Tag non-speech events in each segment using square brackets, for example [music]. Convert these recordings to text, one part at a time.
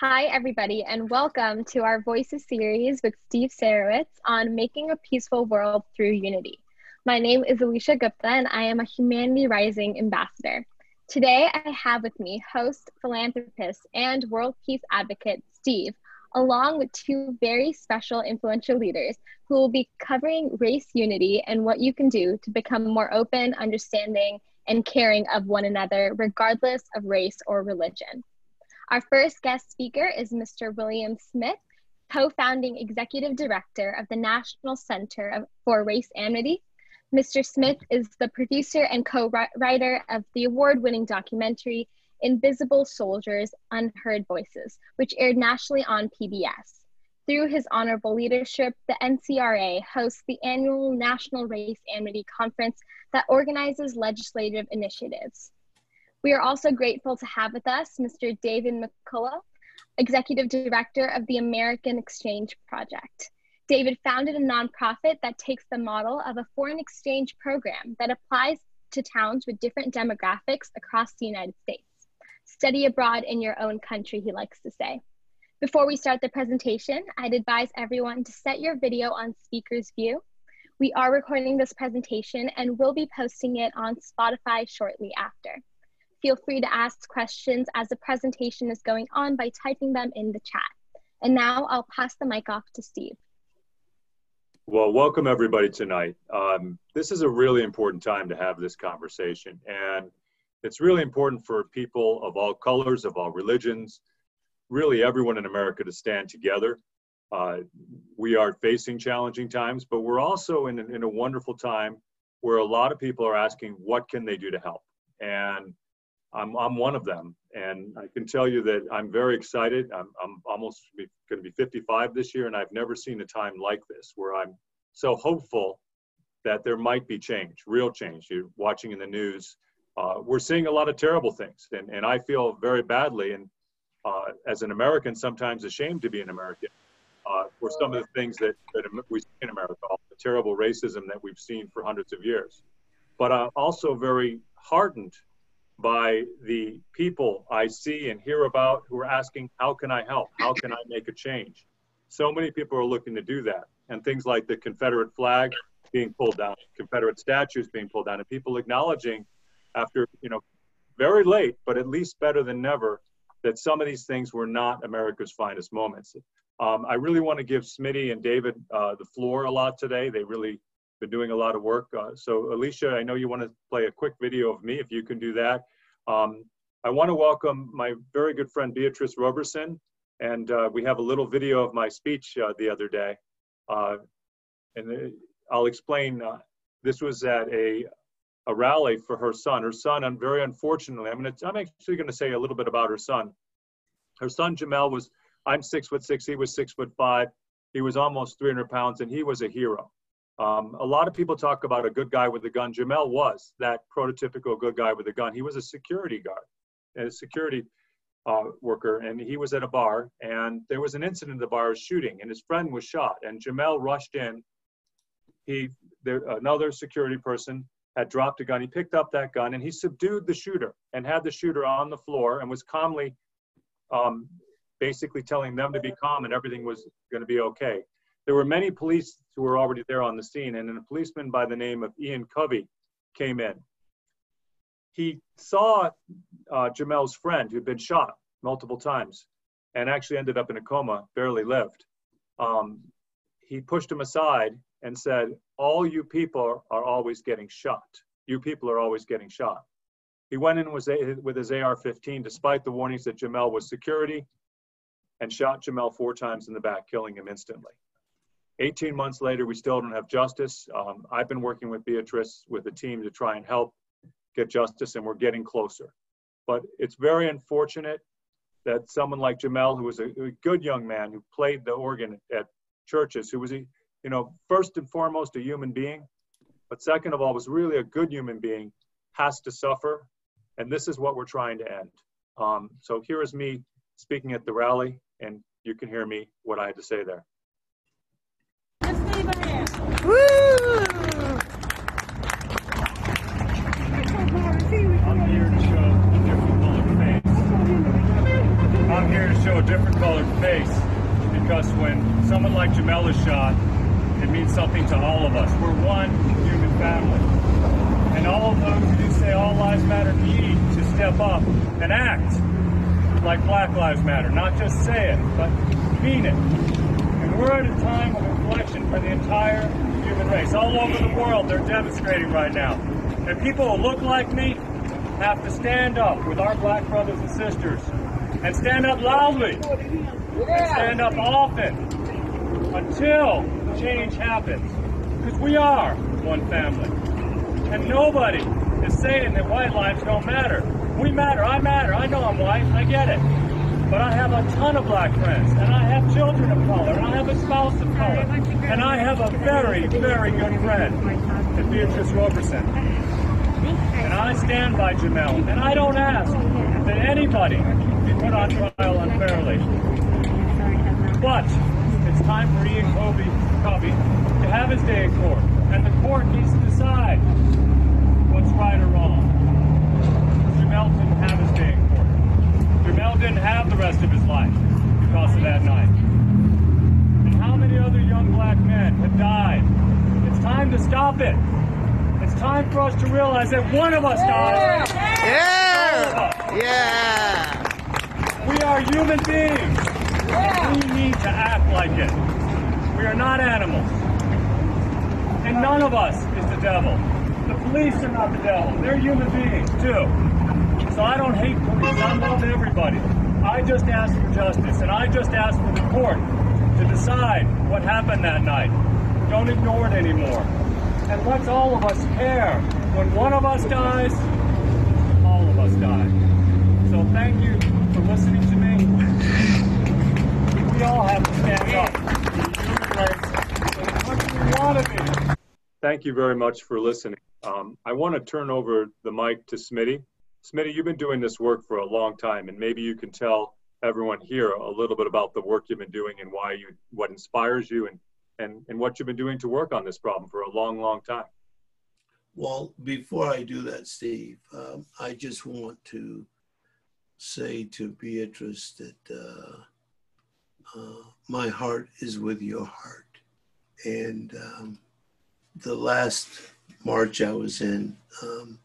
Hi, everybody, and welcome to our Voices series with Steve Sarowitz on making a peaceful world through unity. My name is Alicia Gupta, and I am a Humanity Rising ambassador. Today, I have with me host, philanthropist, and world peace advocate Steve, along with two very special influential leaders who will be covering race unity and what you can do to become more open, understanding, and caring of one another, regardless of race or religion. Our first guest speaker is Mr. William Smith, co-founding executive director of the National Center for Race Amity. Mr. Smith is the producer and co-writer of the award-winning documentary Invisible Soldiers, Unheard Voices, which aired nationally on PBS. Through his honorable leadership, the NCRA hosts the annual National Race Amity Conference that organizes legislative initiatives. We are also grateful to have with us Mr. David McCullough, Executive Director of the American Exchange Project. David founded a nonprofit that takes the model of a foreign exchange program that applies to towns with different demographics across the United States. Study abroad in your own country, he likes to say. Before we start the presentation, I'd advise everyone to set your video on speaker's view. We are recording this presentation and will be posting it on Spotify shortly after. Feel free to ask questions as the presentation is going on by typing them in the chat. And now I'll pass the mic off to Steve. Well, welcome everybody tonight. Um, this is a really important time to have this conversation. And it's really important for people of all colors, of all religions, really everyone in America to stand together. Uh, we are facing challenging times, but we're also in, in a wonderful time where a lot of people are asking, what can they do to help? And I'm, I'm one of them. And I can tell you that I'm very excited. I'm, I'm almost going to be 55 this year, and I've never seen a time like this where I'm so hopeful that there might be change, real change. You're watching in the news. Uh, we're seeing a lot of terrible things, and, and I feel very badly, and uh, as an American, sometimes ashamed to be an American uh, for some of the things that, that we see in America, all the terrible racism that we've seen for hundreds of years. But I'm also very heartened by the people I see and hear about who are asking, How can I help? How can I make a change? So many people are looking to do that. And things like the Confederate flag being pulled down, Confederate statues being pulled down, and people acknowledging after, you know, very late, but at least better than never, that some of these things were not America's finest moments. Um, I really want to give Smitty and David uh, the floor a lot today. They really been doing a lot of work. Uh, so Alicia, I know you want to play a quick video of me, if you can do that. Um, I want to welcome my very good friend Beatrice Roberson, and uh, we have a little video of my speech uh, the other day. Uh, and uh, I'll explain, uh, this was at a, a rally for her son. Her son, and very unfortunately, I'm, gonna, I'm actually going to say a little bit about her son. Her son Jemel was, I'm six foot six, he was six foot five. He was almost 300 pounds, and he was a hero. Um, a lot of people talk about a good guy with a gun. Jemel was that prototypical good guy with a gun. He was a security guard, a security uh, worker, and he was at a bar, and there was an incident at the bar, shooting, and his friend was shot, and Jemel rushed in. He, there, another security person had dropped a gun. He picked up that gun and he subdued the shooter and had the shooter on the floor and was calmly, um, basically telling them to be calm and everything was going to be okay. There were many police who were already there on the scene, and a policeman by the name of Ian Covey came in. He saw uh, Jemel's friend who'd been shot multiple times and actually ended up in a coma, barely lived. Um, he pushed him aside and said, All you people are always getting shot. You people are always getting shot. He went in with his AR 15 despite the warnings that Jemel was security and shot Jemel four times in the back, killing him instantly. 18 months later, we still don't have justice. Um, I've been working with Beatrice with the team to try and help get justice, and we're getting closer. But it's very unfortunate that someone like Jemel, who was a, a good young man who played the organ at churches, who was a, you know, first and foremost a human being, but second of all was really a good human being, has to suffer, and this is what we're trying to end. Um, so here is me speaking at the rally, and you can hear me what I had to say there. I'm here to show a different face. I'm here to show a different colored face because when someone like Jemel is shot, it means something to all of us. We're one human family. And all of those who do say all lives matter need to step up and act like Black Lives Matter. Not just say it, but mean it. And we're at a time of inflection for the entire race. All over the world, they're demonstrating right now. And people who look like me have to stand up with our black brothers and sisters and stand up loudly and stand up often until change happens. Because we are one family. And nobody is saying that white lives don't matter. We matter. I matter. I know I'm white. I get it. But I have a ton of black friends, and I have children of color, and I have a spouse of color, and I have a very, very good friend Beatrice Roberson. And I stand by Jemel, and I don't ask that anybody be put on trial unfairly. But it's time for Ian Kobe, Covey to have his day in court, and the court needs to decide what's right or wrong. Jemel didn't have his day Jemel didn't have the rest of his life because of that night. And how many other young black men have died? It's time to stop it. It's time for us to realize that one of us died. Yeah. Yeah. We are human beings. We need to act like it. We are not animals. And none of us is the devil. The police are not the devil. They're human beings, too. So I don't hate police. I love everybody. I just ask for justice, and I just ask for the court to decide what happened that night. Don't ignore it anymore. And let's all of us care. When one of us dies, all of us die. So thank you for listening to me. We all have to stand up. Thank you very much for listening. Um, I want to turn over the mic to Smitty. Smitty, you've been doing this work for a long time, and maybe you can tell everyone here a little bit about the work you've been doing and why you, what inspires you, and and and what you've been doing to work on this problem for a long, long time. Well, before I do that, Steve, um, I just want to say to Beatrice that uh, uh, my heart is with your heart. And um, the last march I was in, um,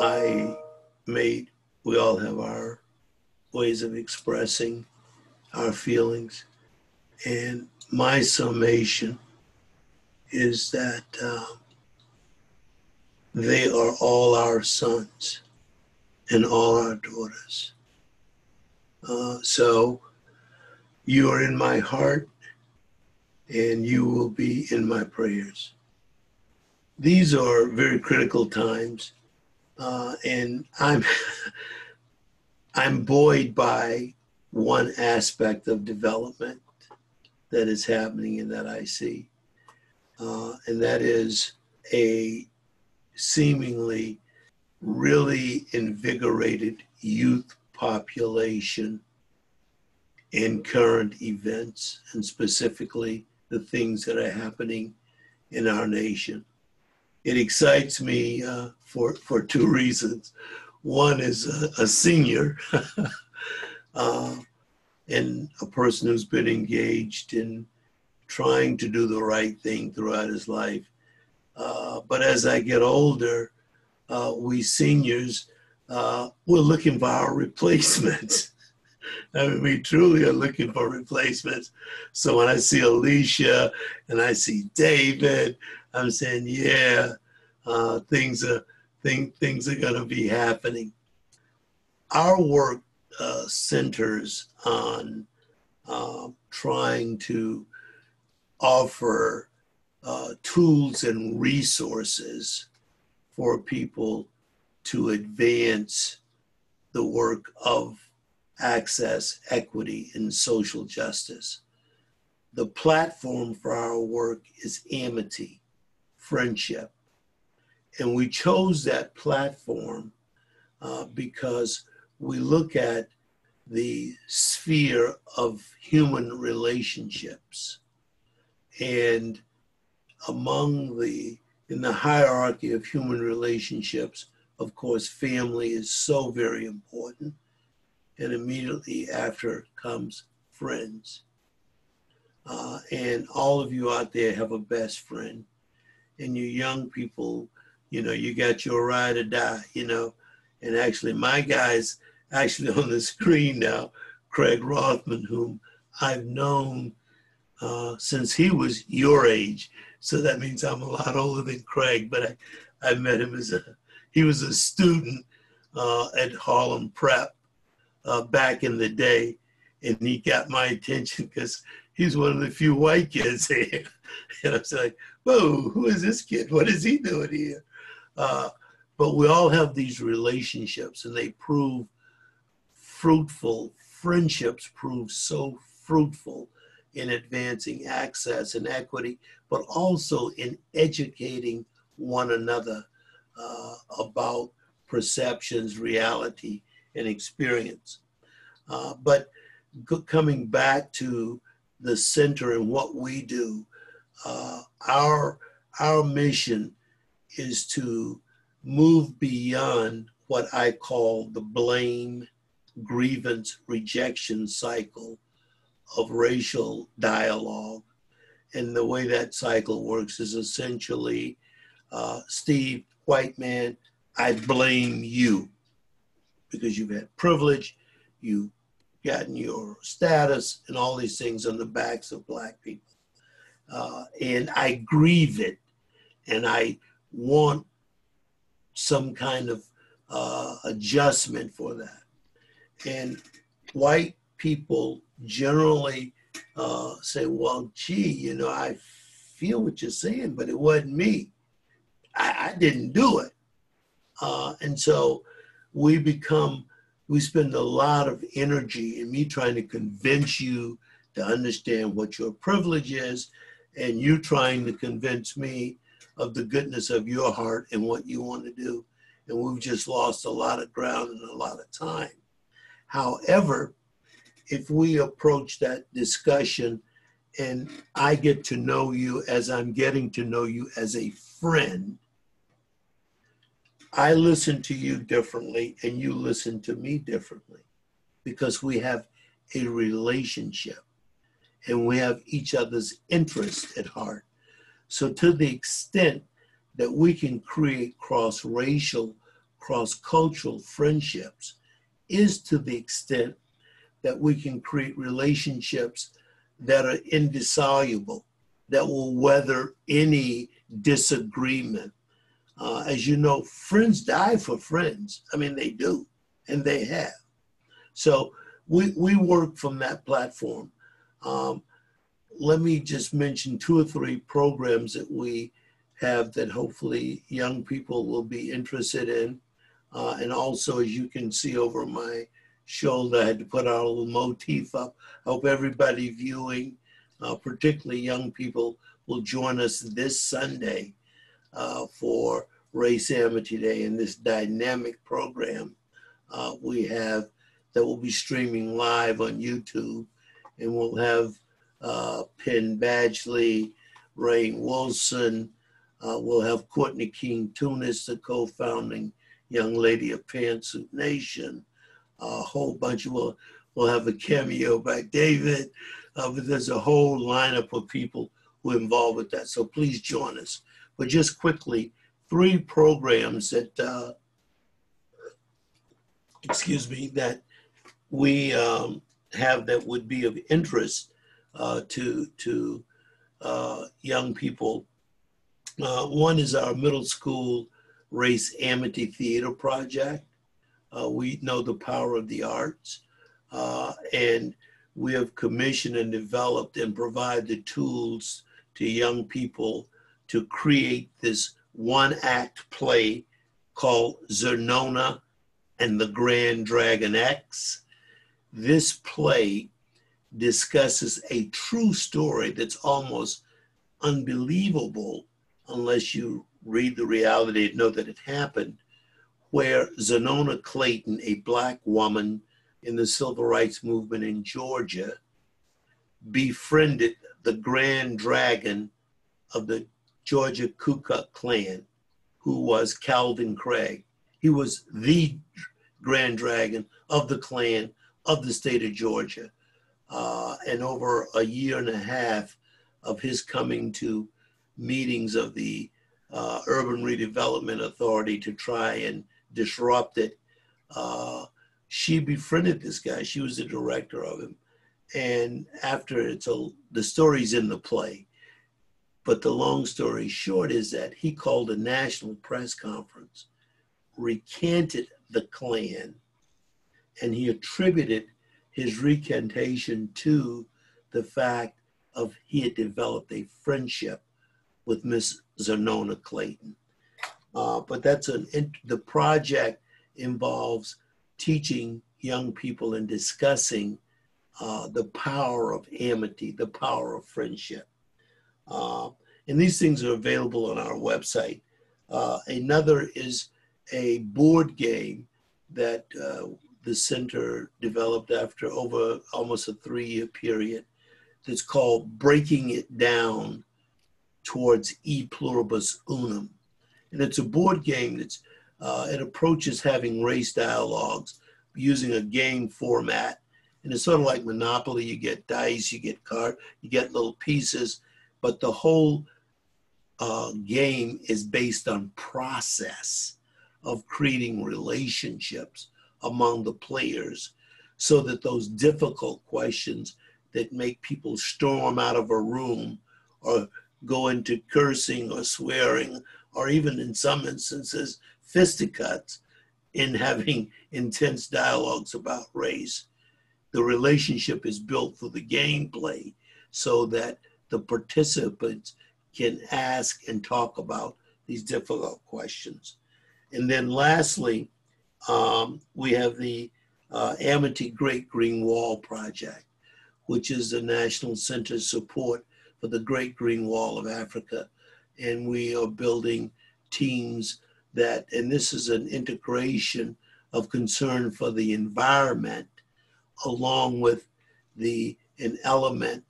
I made, we all have our ways of expressing our feelings. And my summation is that uh, they are all our sons and all our daughters. Uh, so you are in my heart and you will be in my prayers. These are very critical times, uh, and I'm [laughs] I'm buoyed by one aspect of development that is happening and that I see, uh, and that is a seemingly really invigorated youth population in current events and specifically the things that are happening in our nation. It excites me uh, for, for two reasons. One is a, a senior [laughs] uh, and a person who's been engaged in trying to do the right thing throughout his life. Uh, but as I get older, uh, we seniors, uh, we're looking for our replacements. [laughs] I mean, we truly are looking for replacements. So when I see Alicia and I see David, I'm saying, yeah, uh, things are thing, things are going to be happening. Our work uh, centers on uh, trying to offer uh, tools and resources for people to advance the work of access, equity, and social justice. The platform for our work is amity, friendship. And we chose that platform uh, because we look at the sphere of human relationships. And among the, in the hierarchy of human relationships, of course, family is so very important and immediately after comes friends. Uh, and all of you out there have a best friend. And you young people, you know, you got your ride or die, you know. And actually, my guy's actually [laughs] on the screen now, Craig Rothman, whom I've known uh, since he was your age. So that means I'm a lot older than Craig, but I, I met him as a, he was a student uh, at Harlem Prep uh, back in the day. And he got my attention because he's one of the few white kids [laughs] here. and I was like, whoa, who is this kid? What is he doing here? Uh, but we all have these relationships and they prove fruitful. Friendships prove so fruitful in advancing access and equity, but also in educating one another uh, about perceptions, reality, and experience. Uh, but coming back to the center and what we do, uh, our our mission is to move beyond what I call the blame, grievance, rejection cycle of racial dialogue. And the way that cycle works is essentially uh, Steve, white man, I blame you because you've had privilege, you've gotten your status, and all these things on the backs of Black people. Uh, and I grieve it, and I want some kind of uh, adjustment for that. And white people generally uh, say, well, gee, you know, I feel what you're saying, but it wasn't me. I, I didn't do it. Uh, and so we become, we spend a lot of energy in me trying to convince you to understand what your privilege is, and you trying to convince me of the goodness of your heart and what you want to do. And we've just lost a lot of ground and a lot of time. However, if we approach that discussion and I get to know you as I'm getting to know you as a friend, I listen to you differently and you listen to me differently because we have a relationship and we have each other's interest at heart. So, to the extent that we can create cross racial, cross cultural friendships, is to the extent that we can create relationships that are indissoluble, that will weather any disagreement. Uh, as you know, friends die for friends. I mean, they do, and they have. So we, we work from that platform. Um, let me just mention two or three programs that we have that hopefully young people will be interested in. Uh, and also, as you can see over my shoulder. I had to put our little motif up. I hope everybody viewing, uh, particularly young people, will join us this Sunday uh, for Race Amity Day in this dynamic program uh, we have that will be streaming live on YouTube. And we'll have uh, Penn Badgley, Rainn Wilson, uh, we'll have Courtney King Tunis, the co-founding young lady of Pantsuit Nation a whole bunch of, we'll, we'll have a cameo by David, uh, but there's a whole lineup of people who are involved with that. So please join us. But just quickly, three programs that, uh, excuse me, that we um, have that would be of interest uh, to, to uh, young people. Uh, one is our middle school race amity theater project. Uh, we know the power of the arts, uh, and we have commissioned and developed and provide the tools to young people to create this one act play called Zernona and the Grand Dragon X. This play discusses a true story that's almost unbelievable unless you read the reality and know that it happened where Zernona Clayton, a black woman in the civil rights movement in Georgia, befriended the grand dragon of the Georgia Ku Klux Klan, who was Calvin Craig. He was the grand dragon of the Klan of the state of Georgia. Uh, and over a year and a half of his coming to meetings of the uh, Urban Redevelopment Authority to try and disrupt it, uh, she befriended this guy. She was the director of him. And after it's a, the story's in the play, but the long story short is that he called a national press conference, recanted the Klan, and he attributed his recantation to the fact of he had developed a friendship with Miss Zernona Clayton. Uh, but that's an the project involves teaching young people and discussing uh, the power of amity, the power of friendship. Uh, and these things are available on our website. Uh, another is a board game that uh, the center developed after over almost a three year period that's called Breaking It Down Towards E Pluribus Unum. And it's a board game that's, uh, it approaches having race dialogues using a game format. And it's sort of like Monopoly. You get dice, you get card, you get little pieces, but the whole uh, game is based on process of creating relationships among the players so that those difficult questions that make people storm out of a room or go into cursing or swearing or even in some instances fisticuffs in [laughs] having intense dialogues about race the relationship is built through the gameplay so that the participants can ask and talk about these difficult questions. And then lastly, um, we have the uh, Amity Great Green Wall Project, which is the National Center support for the Great Green Wall of Africa. And we are building teams that, and this is an integration of concern for the environment along with the an element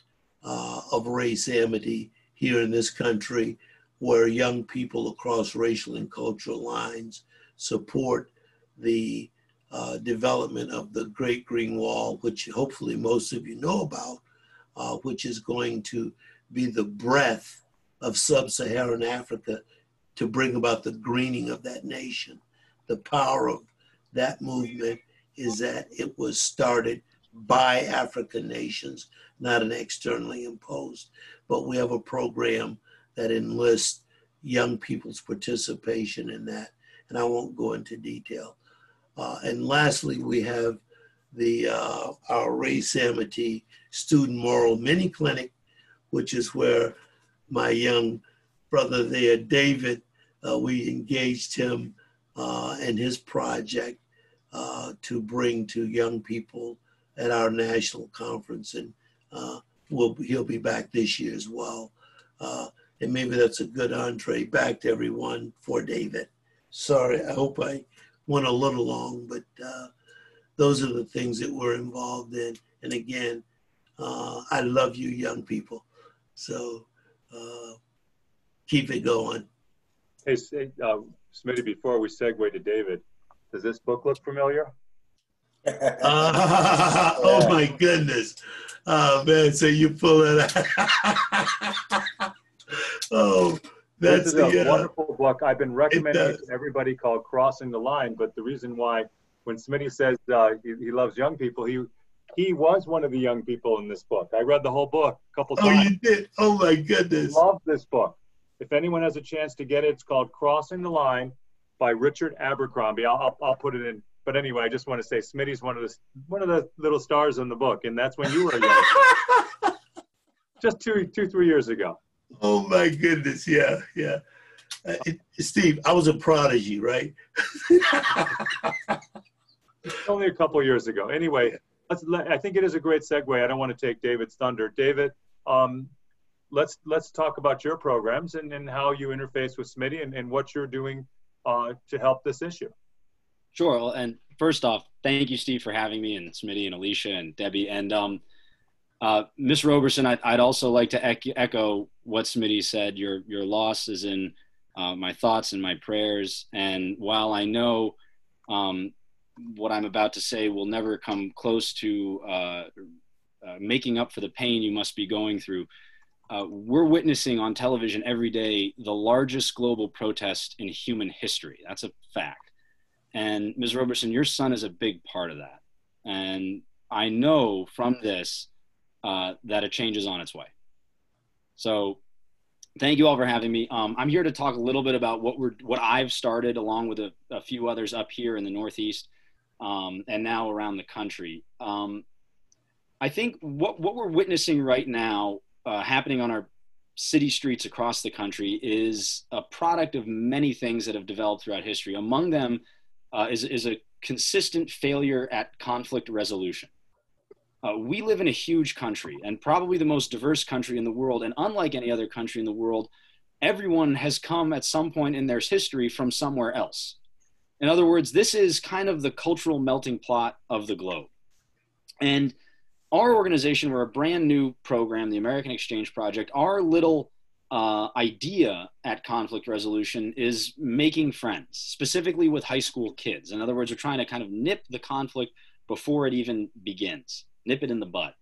uh, of race amity here in this country where young people across racial and cultural lines support the uh, development of the Great Green Wall, which hopefully most of you know about, uh, which is going to be the breath of sub Saharan Africa to bring about the greening of that nation. The power of that movement is that it was started by African nations, not an externally imposed but we have a program that enlists young people's participation in that. And I won't go into detail. Uh, and lastly, we have the uh, our Race Amity Student Moral Mini Clinic, which is where my young brother there, David, uh, we engaged him uh, and his project uh, to bring to young people at our national conference. And uh, will he'll be back this year as well. And maybe that's a good entree back to everyone for David. Sorry, I hope I went a little long, but uh, those are the things that we're involved in. And again, uh, I love you, young people. So uh, keep it going. Hey, uh, Smitty, before we segue to David, does this book look familiar? uh, [laughs] [laughs] oh my goodness. Oh man, so you pull it out. [laughs] oh, that's this is the, a uh, wonderful book. I've been recommending it, it, to everybody called Crossing the Line, but the reason why when Smitty says uh, he, he, loves young people, he he was one of the young people in this book. I read the whole book a couple times. Oh, you did? Oh my goodness. Love this book. If anyone has a chance to get it, it's called Crossing the Line by Richard Abercrombie. I'll, I'll, I'll put it in but anyway, I just want to say Smitty's one of the one of the little stars in the book, and that's when you were young, [laughs] just two two three years ago. Oh my goodness! Yeah, yeah. Uh, it, Steve, I was a prodigy, right? [laughs] Only a couple years ago. Anyway, let's. Let, I think it is a great segue. I don't want to take David's thunder. David, um, let's let's talk about your programs and, and how you interface with Smitty and, and what you're doing uh, to help this issue. Sure. And first off, thank you, Steve, for having me, and Smitty, and Alicia, and Debbie. And um, uh, Miss Roberson, I, would also like to echo what Smitty said. Your your loss is in uh, my thoughts and my prayers. And while I know um, what I'm about to say will never come close to uh, uh, making up for the pain you must be going through. Uh, we're witnessing on television every day the largest global protest in human history. That's a fact. And Ms. Roberson, your son is a big part of that. And I know from this uh, that a change is on its way. So thank you all for having me. Um, I'm here to talk a little bit about what we're what I've started along with a, a few others up here in the Northeast um, and now around the country. Um, I think what what we're witnessing right now uh, happening on our city streets across the country is a product of many things that have developed throughout history. Among them uh, is is a consistent failure at conflict resolution. Uh, we live in a huge country and probably the most diverse country in the world. And unlike any other country in the world, everyone has come at some point in their history from somewhere else. In other words, this is kind of the cultural melting pot of the globe. And our organization, we're a brand new program, the American Exchange Project. Our little uh, idea at conflict resolution is making friends, specifically with high school kids. In other words, we're trying to kind of nip the conflict before it even begins nip it in the bud.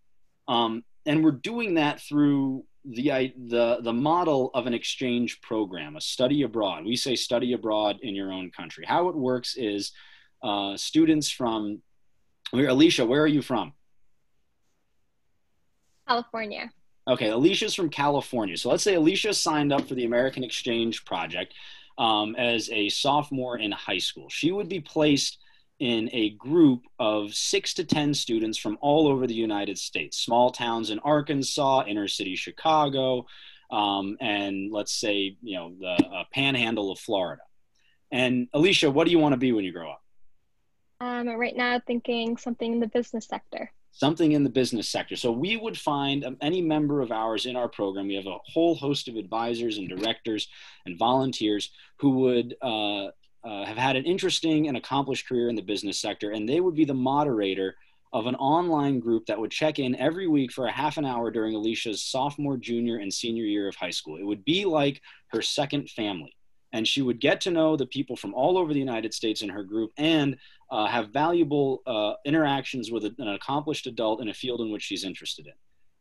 Um, and we're doing that through the, the, the model of an exchange program, a study abroad. We say study abroad in your own country. How it works is uh, students from, Alicia, where are you from? California. Okay, Alicia's from California. So let's say Alicia signed up for the American Exchange Project um, as a sophomore in high school. She would be placed in a group of six to 10 students from all over the United States, small towns in Arkansas, inner city Chicago, um, and let's say, you know, the uh, panhandle of Florida. And Alicia, what do you want to be when you grow up? Um, right now, thinking something in the business sector. Something in the business sector. So we would find um, any member of ours in our program. We have a whole host of advisors and directors and volunteers who would uh, uh, have had an interesting and accomplished career in the business sector, and they would be the moderator of an online group that would check in every week for a half an hour during Alicia's sophomore, junior, and senior year of high school. It would be like her second family. And she would get to know the people from all over the United States in her group and uh, have valuable uh, interactions with an accomplished adult in a field in which she's interested in.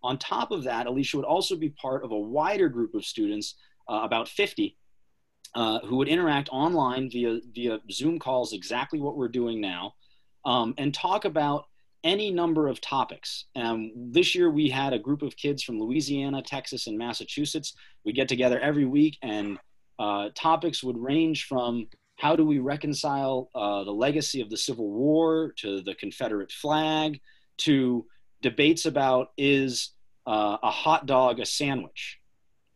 On top of that, Alicia would also be part of a wider group of students, uh, about 50, uh, who would interact online via via Zoom calls, exactly what we're doing now, um, and talk about any number of topics. Um, this year we had a group of kids from Louisiana, Texas, and Massachusetts. We get together every week, and uh, topics would range from how do we reconcile uh, the legacy of the Civil War to the Confederate flag to debates about is uh, a hot dog a sandwich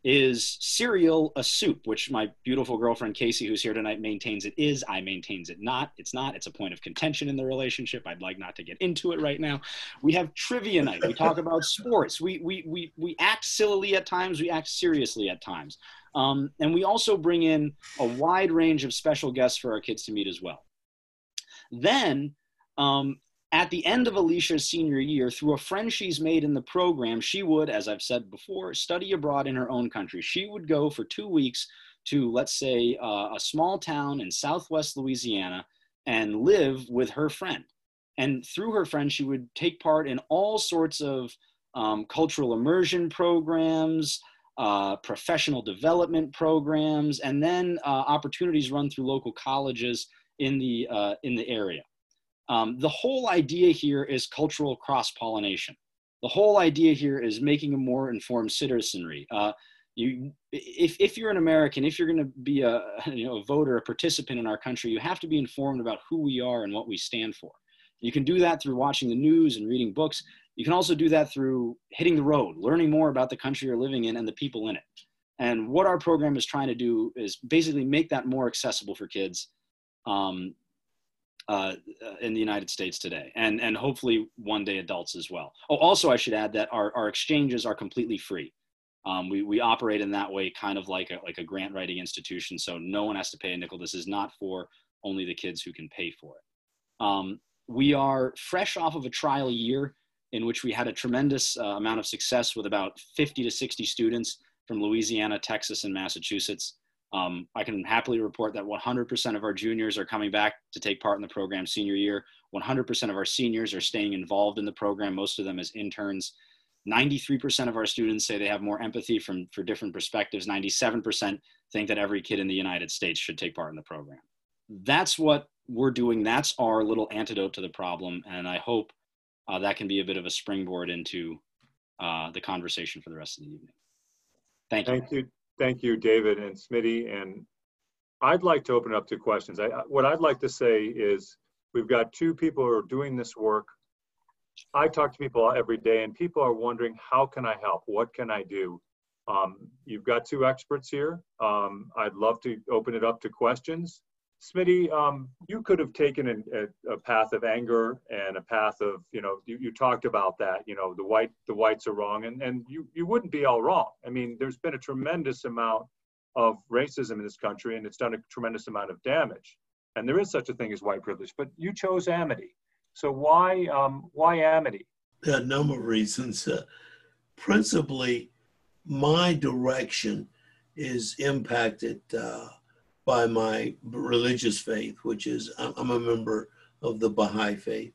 is cereal a soup, which my beautiful girlfriend Casey, who's here tonight, maintains it is. I maintains it not. It's not. It's a point of contention in the relationship. I'd like not to get into it right now. We have trivia night. We talk about [laughs] sports. We we we we act sillily at times. We act seriously at times. Um, and we also bring in a wide range of special guests for our kids to meet as well. Then um, at the end of Alicia's senior year, through a friend she's made in the program, she would, as I've said before, study abroad in her own country. She would go for two weeks to, let's say, uh, a small town in southwest Louisiana and live with her friend. And through her friend, she would take part in all sorts of um, cultural immersion programs, uh, professional development programs, and then uh, opportunities run through local colleges in the, uh, in the area. Um, the whole idea here is cultural cross pollination. The whole idea here is making a more informed citizenry. Uh, you, if, if you're an American, if you're going to be a, [laughs] you know, a voter, a participant in our country, you have to be informed about who we are and what we stand for. You can do that through watching the news and reading books. You can also do that through hitting the road, learning more about the country you're living in and the people in it. And what our program is trying to do is basically make that more accessible for kids um, uh, in the United States today, and and hopefully one day adults as well. Oh, also I should add that our, our exchanges are completely free. Um, we we operate in that way, kind of like a like a grant writing institution, so no one has to pay a nickel. This is not for only the kids who can pay for it. Um, we are fresh off of a trial year in which we had a tremendous uh, amount of success with about 50 to 60 students from Louisiana, Texas, and Massachusetts. Um, I can happily report that 100% of our juniors are coming back to take part in the program senior year. 100% of our seniors are staying involved in the program, most of them as interns. 93% of our students say they have more empathy from for different perspectives. 97% think that every kid in the United States should take part in the program. That's what we're doing. That's our little antidote to the problem, and I hope uh, that can be a bit of a springboard into uh, the conversation for the rest of the evening. Thank you. Thank you, thank you, David and Smitty. And I'd like to open up to questions. I, what I'd like to say is we've got two people who are doing this work I talk to people every day, and people are wondering, how can I help? What can I do? Um, you've got two experts here. Um, I'd love to open it up to questions. Smitty, um, you could have taken a, a, path of anger and a path of, you know, you, you, talked about that, you know, the white, the whites are wrong, and, and you, you wouldn't be all wrong. I mean, there's been a tremendous amount of racism in this country, and it's done a tremendous amount of damage. And there is such a thing as white privilege, but you chose amity. So why um, why Amity? There are a number of reasons. Uh, principally, my direction is impacted uh, by my religious faith, which is I'm a member of the Baha'i faith,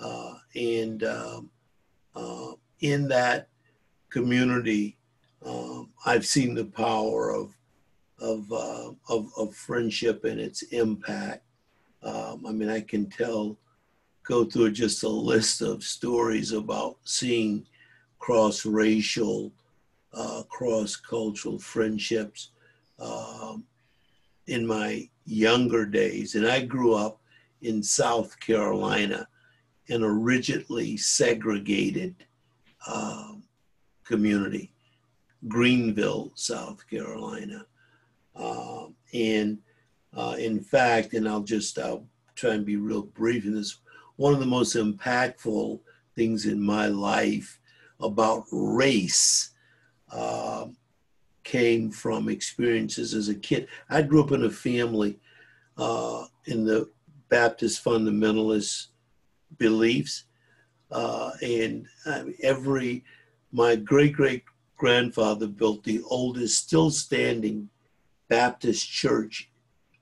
uh, and um, uh, in that community, um, I've seen the power of of, uh, of, of friendship and its impact. Um, I mean, I can tell go through just a list of stories about seeing cross racial, uh, cross cultural friendships um, in my younger days. And I grew up in South Carolina in a rigidly segregated um, community, Greenville, South Carolina. Um, and uh, in fact, and I'll just I'll try and be real brief in this one of the most impactful things in my life about race uh, came from experiences as a kid. I grew up in a family uh, in the Baptist fundamentalist beliefs, uh, and every my great great grandfather built the oldest still standing Baptist church,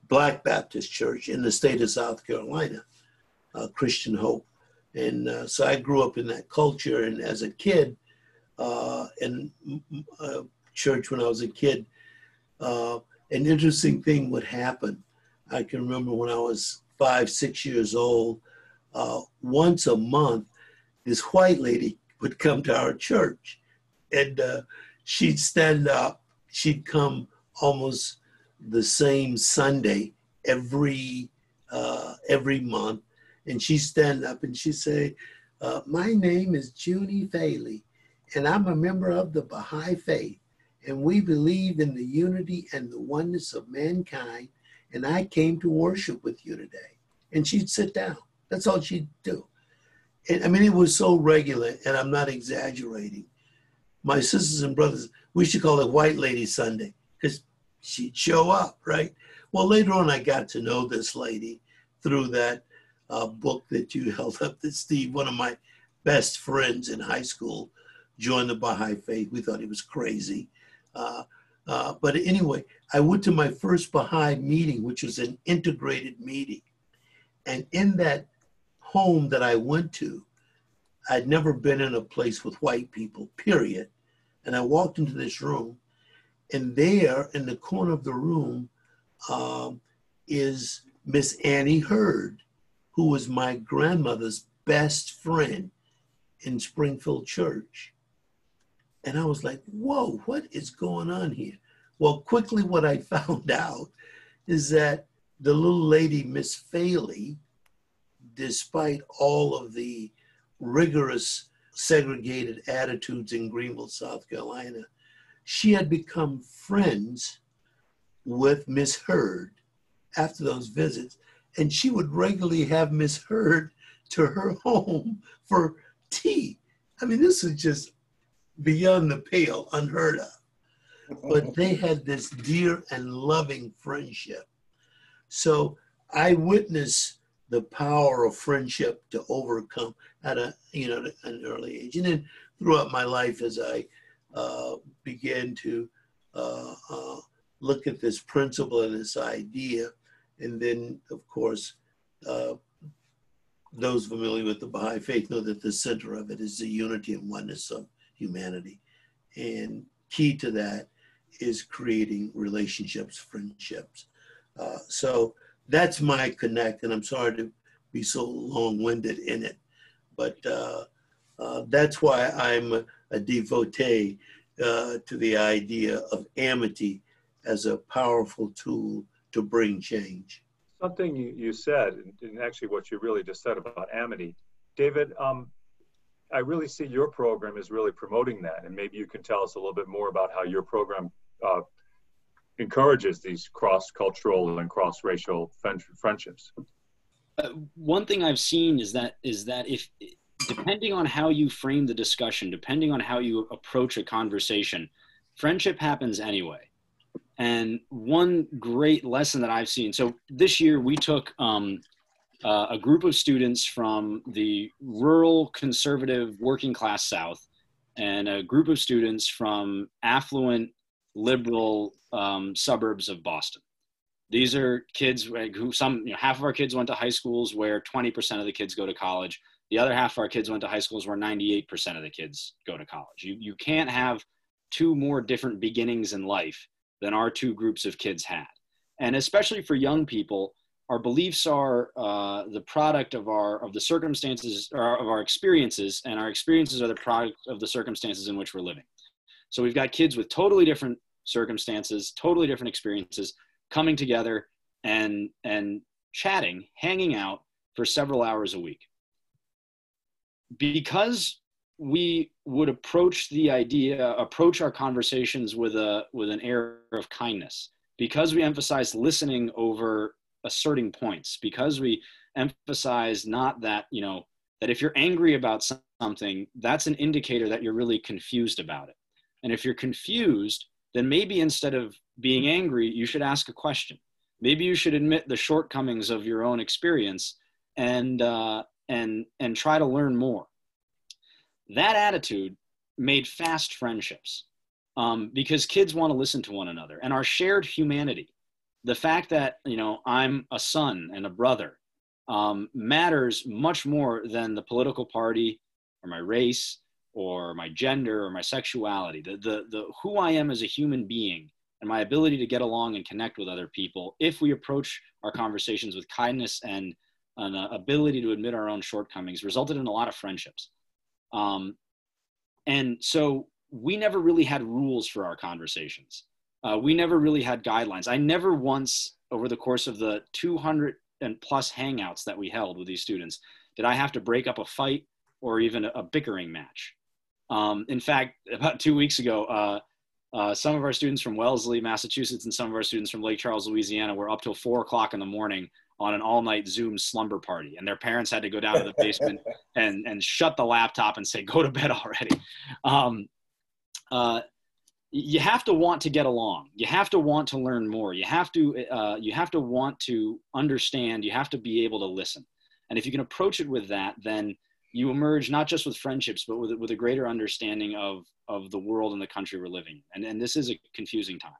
Black Baptist church in the state of South Carolina uh, Christian hope. And uh, so I grew up in that culture. And as a kid, uh, in uh, church when I was a kid, uh, an interesting thing would happen. I can remember when I was five, six years old, uh, once a month, this white lady would come to our church and she'd stand up. She'd come almost the same Sunday every uh, every month, and she'd stand up and she'd say, uh, My name is Junie Faley, and I'm a member of the Baha'i Faith, and we believe in the unity and the oneness of mankind, and I came to worship with you today. And she'd sit down. That's all she'd do. And I mean, it was so regular, and I'm not exaggerating. My sisters and brothers, we should call it White Lady Sunday because she'd show up, right? Well, later on, I got to know this lady through that uh, book that you [laughs] held up that Steve, one of my best friends in high school, joined the Baha'i faith. We thought he was crazy. Uh, uh, but anyway, I went to my first Baha'i meeting, which was an integrated meeting. And in that home that I went to, I'd never been in a place with white people, period. And I walked into this room, and there in the corner of the room um, is Miss Annie Hurd who was my grandmother's best friend in Springfield Church. And I was like, whoa, what is going on here? Well, quickly, what I [laughs] found out is that the little lady, Miss Faley, despite all of the rigorous segregated attitudes in Greenville, South Carolina, she had become friends with Miss Hurd after those visits and she would regularly have Miss Hurd to her [laughs] home for tea. I mean, this is just beyond the pale, unheard of. But they had this dear and loving friendship. So I witnessed the power of friendship to overcome at a you know an early age, and then throughout my life as I uh, began to uh, uh, look at this principle and this idea. And then, of course, uh, those familiar with the Baha'i faith know that the center of it is the unity and oneness of humanity. And key to that is creating relationships, friendships. Uh, so that's my connect, and I'm sorry to be so long-winded in it, but uh, uh, that's why I'm a, devotee uh, to the idea of amity as a powerful tool to bring change. Something you, you said, and actually what you really just said about amity, David, um, I really see your program is really promoting that, and maybe you can tell us a little bit more about how your program uh, encourages these cross-cultural and cross-racial friendships. Uh, one thing I've seen is that is that if depending on how you frame the discussion, depending on how you approach a conversation, friendship happens anyway. And one great lesson that I've seen. So this year we took um, uh, a group of students from the rural, conservative, working class South, and a group of students from affluent, liberal um, suburbs of Boston. These are kids who some, you know, half of our kids went to high schools where 20% of the kids go to college. The other half of our kids went to high schools where 98% of the kids go to college. You, you can't have two more different beginnings in life than our two groups of kids had. And especially for young people, our beliefs are uh, the product of our of the circumstances or of our experiences, and our experiences are the product of the circumstances in which we're living. So we've got kids with totally different circumstances, totally different experiences, coming together and and chatting, hanging out for several hours a week. Because we would approach the idea, approach our conversations with a with an air of kindness. Because we emphasize listening over asserting points, because we emphasize not that, you know, that if you're angry about something, that's an indicator that you're really confused about it. And if you're confused, then maybe instead of being angry, you should ask a question. Maybe you should admit the shortcomings of your own experience and uh, and and try to learn more. That attitude made fast friendships um, because kids want to listen to one another and our shared humanity. The fact that you know I'm a son and a brother um, matters much more than the political party or my race or my gender or my sexuality. The, the, the who I am as a human being and my ability to get along and connect with other people if we approach our conversations with kindness and an ability to admit our own shortcomings resulted in a lot of friendships um, and so we never really had rules for our conversations uh, we never really had guidelines i never once over the course of the 200 and plus hangouts that we held with these students did i have to break up a fight or even a, a bickering match um, in fact [laughs] about two weeks ago uh, uh, some of our students from Wellesley, Massachusetts, and some of our students from Lake Charles, Louisiana, were up till four o'clock in the morning on an all-night Zoom slumber party, and their parents had to go down to the basement [laughs] and and shut the laptop and say, "Go to bed already." Um, uh, you have to want to get along. You have to want to learn more. You have to uh, you have to want to understand. You have to be able to listen. And if you can approach it with that, then you emerge not just with friendships, but with, with a greater understanding of, of the world and the country we're living in. And, and this is a confusing time.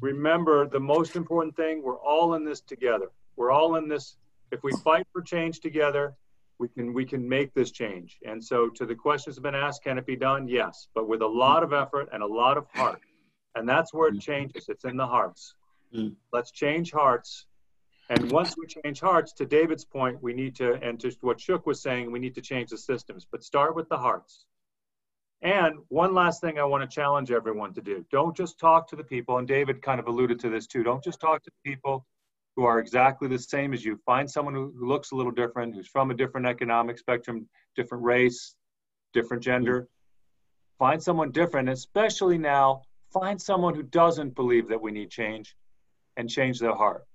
Remember, the most important thing, we're all in this together. We're all in this. If we fight for change together, we can we can make this change. And so to the questions that have been asked, can it be done? Yes, but with a lot of effort and a lot of heart. And that's where it changes. It's in the hearts. Mm. Let's change hearts and once we change hearts, to David's point, we need to, and to what Shook was saying, we need to change the systems, but start with the hearts. And one last thing I want to challenge everyone to do don't just talk to the people, and David kind of alluded to this too. Don't just talk to the people who are exactly the same as you. Find someone who, who looks a little different, who's from a different economic spectrum, different race, different gender. Mm-hmm. Find someone different, especially now, find someone who doesn't believe that we need change and change their heart.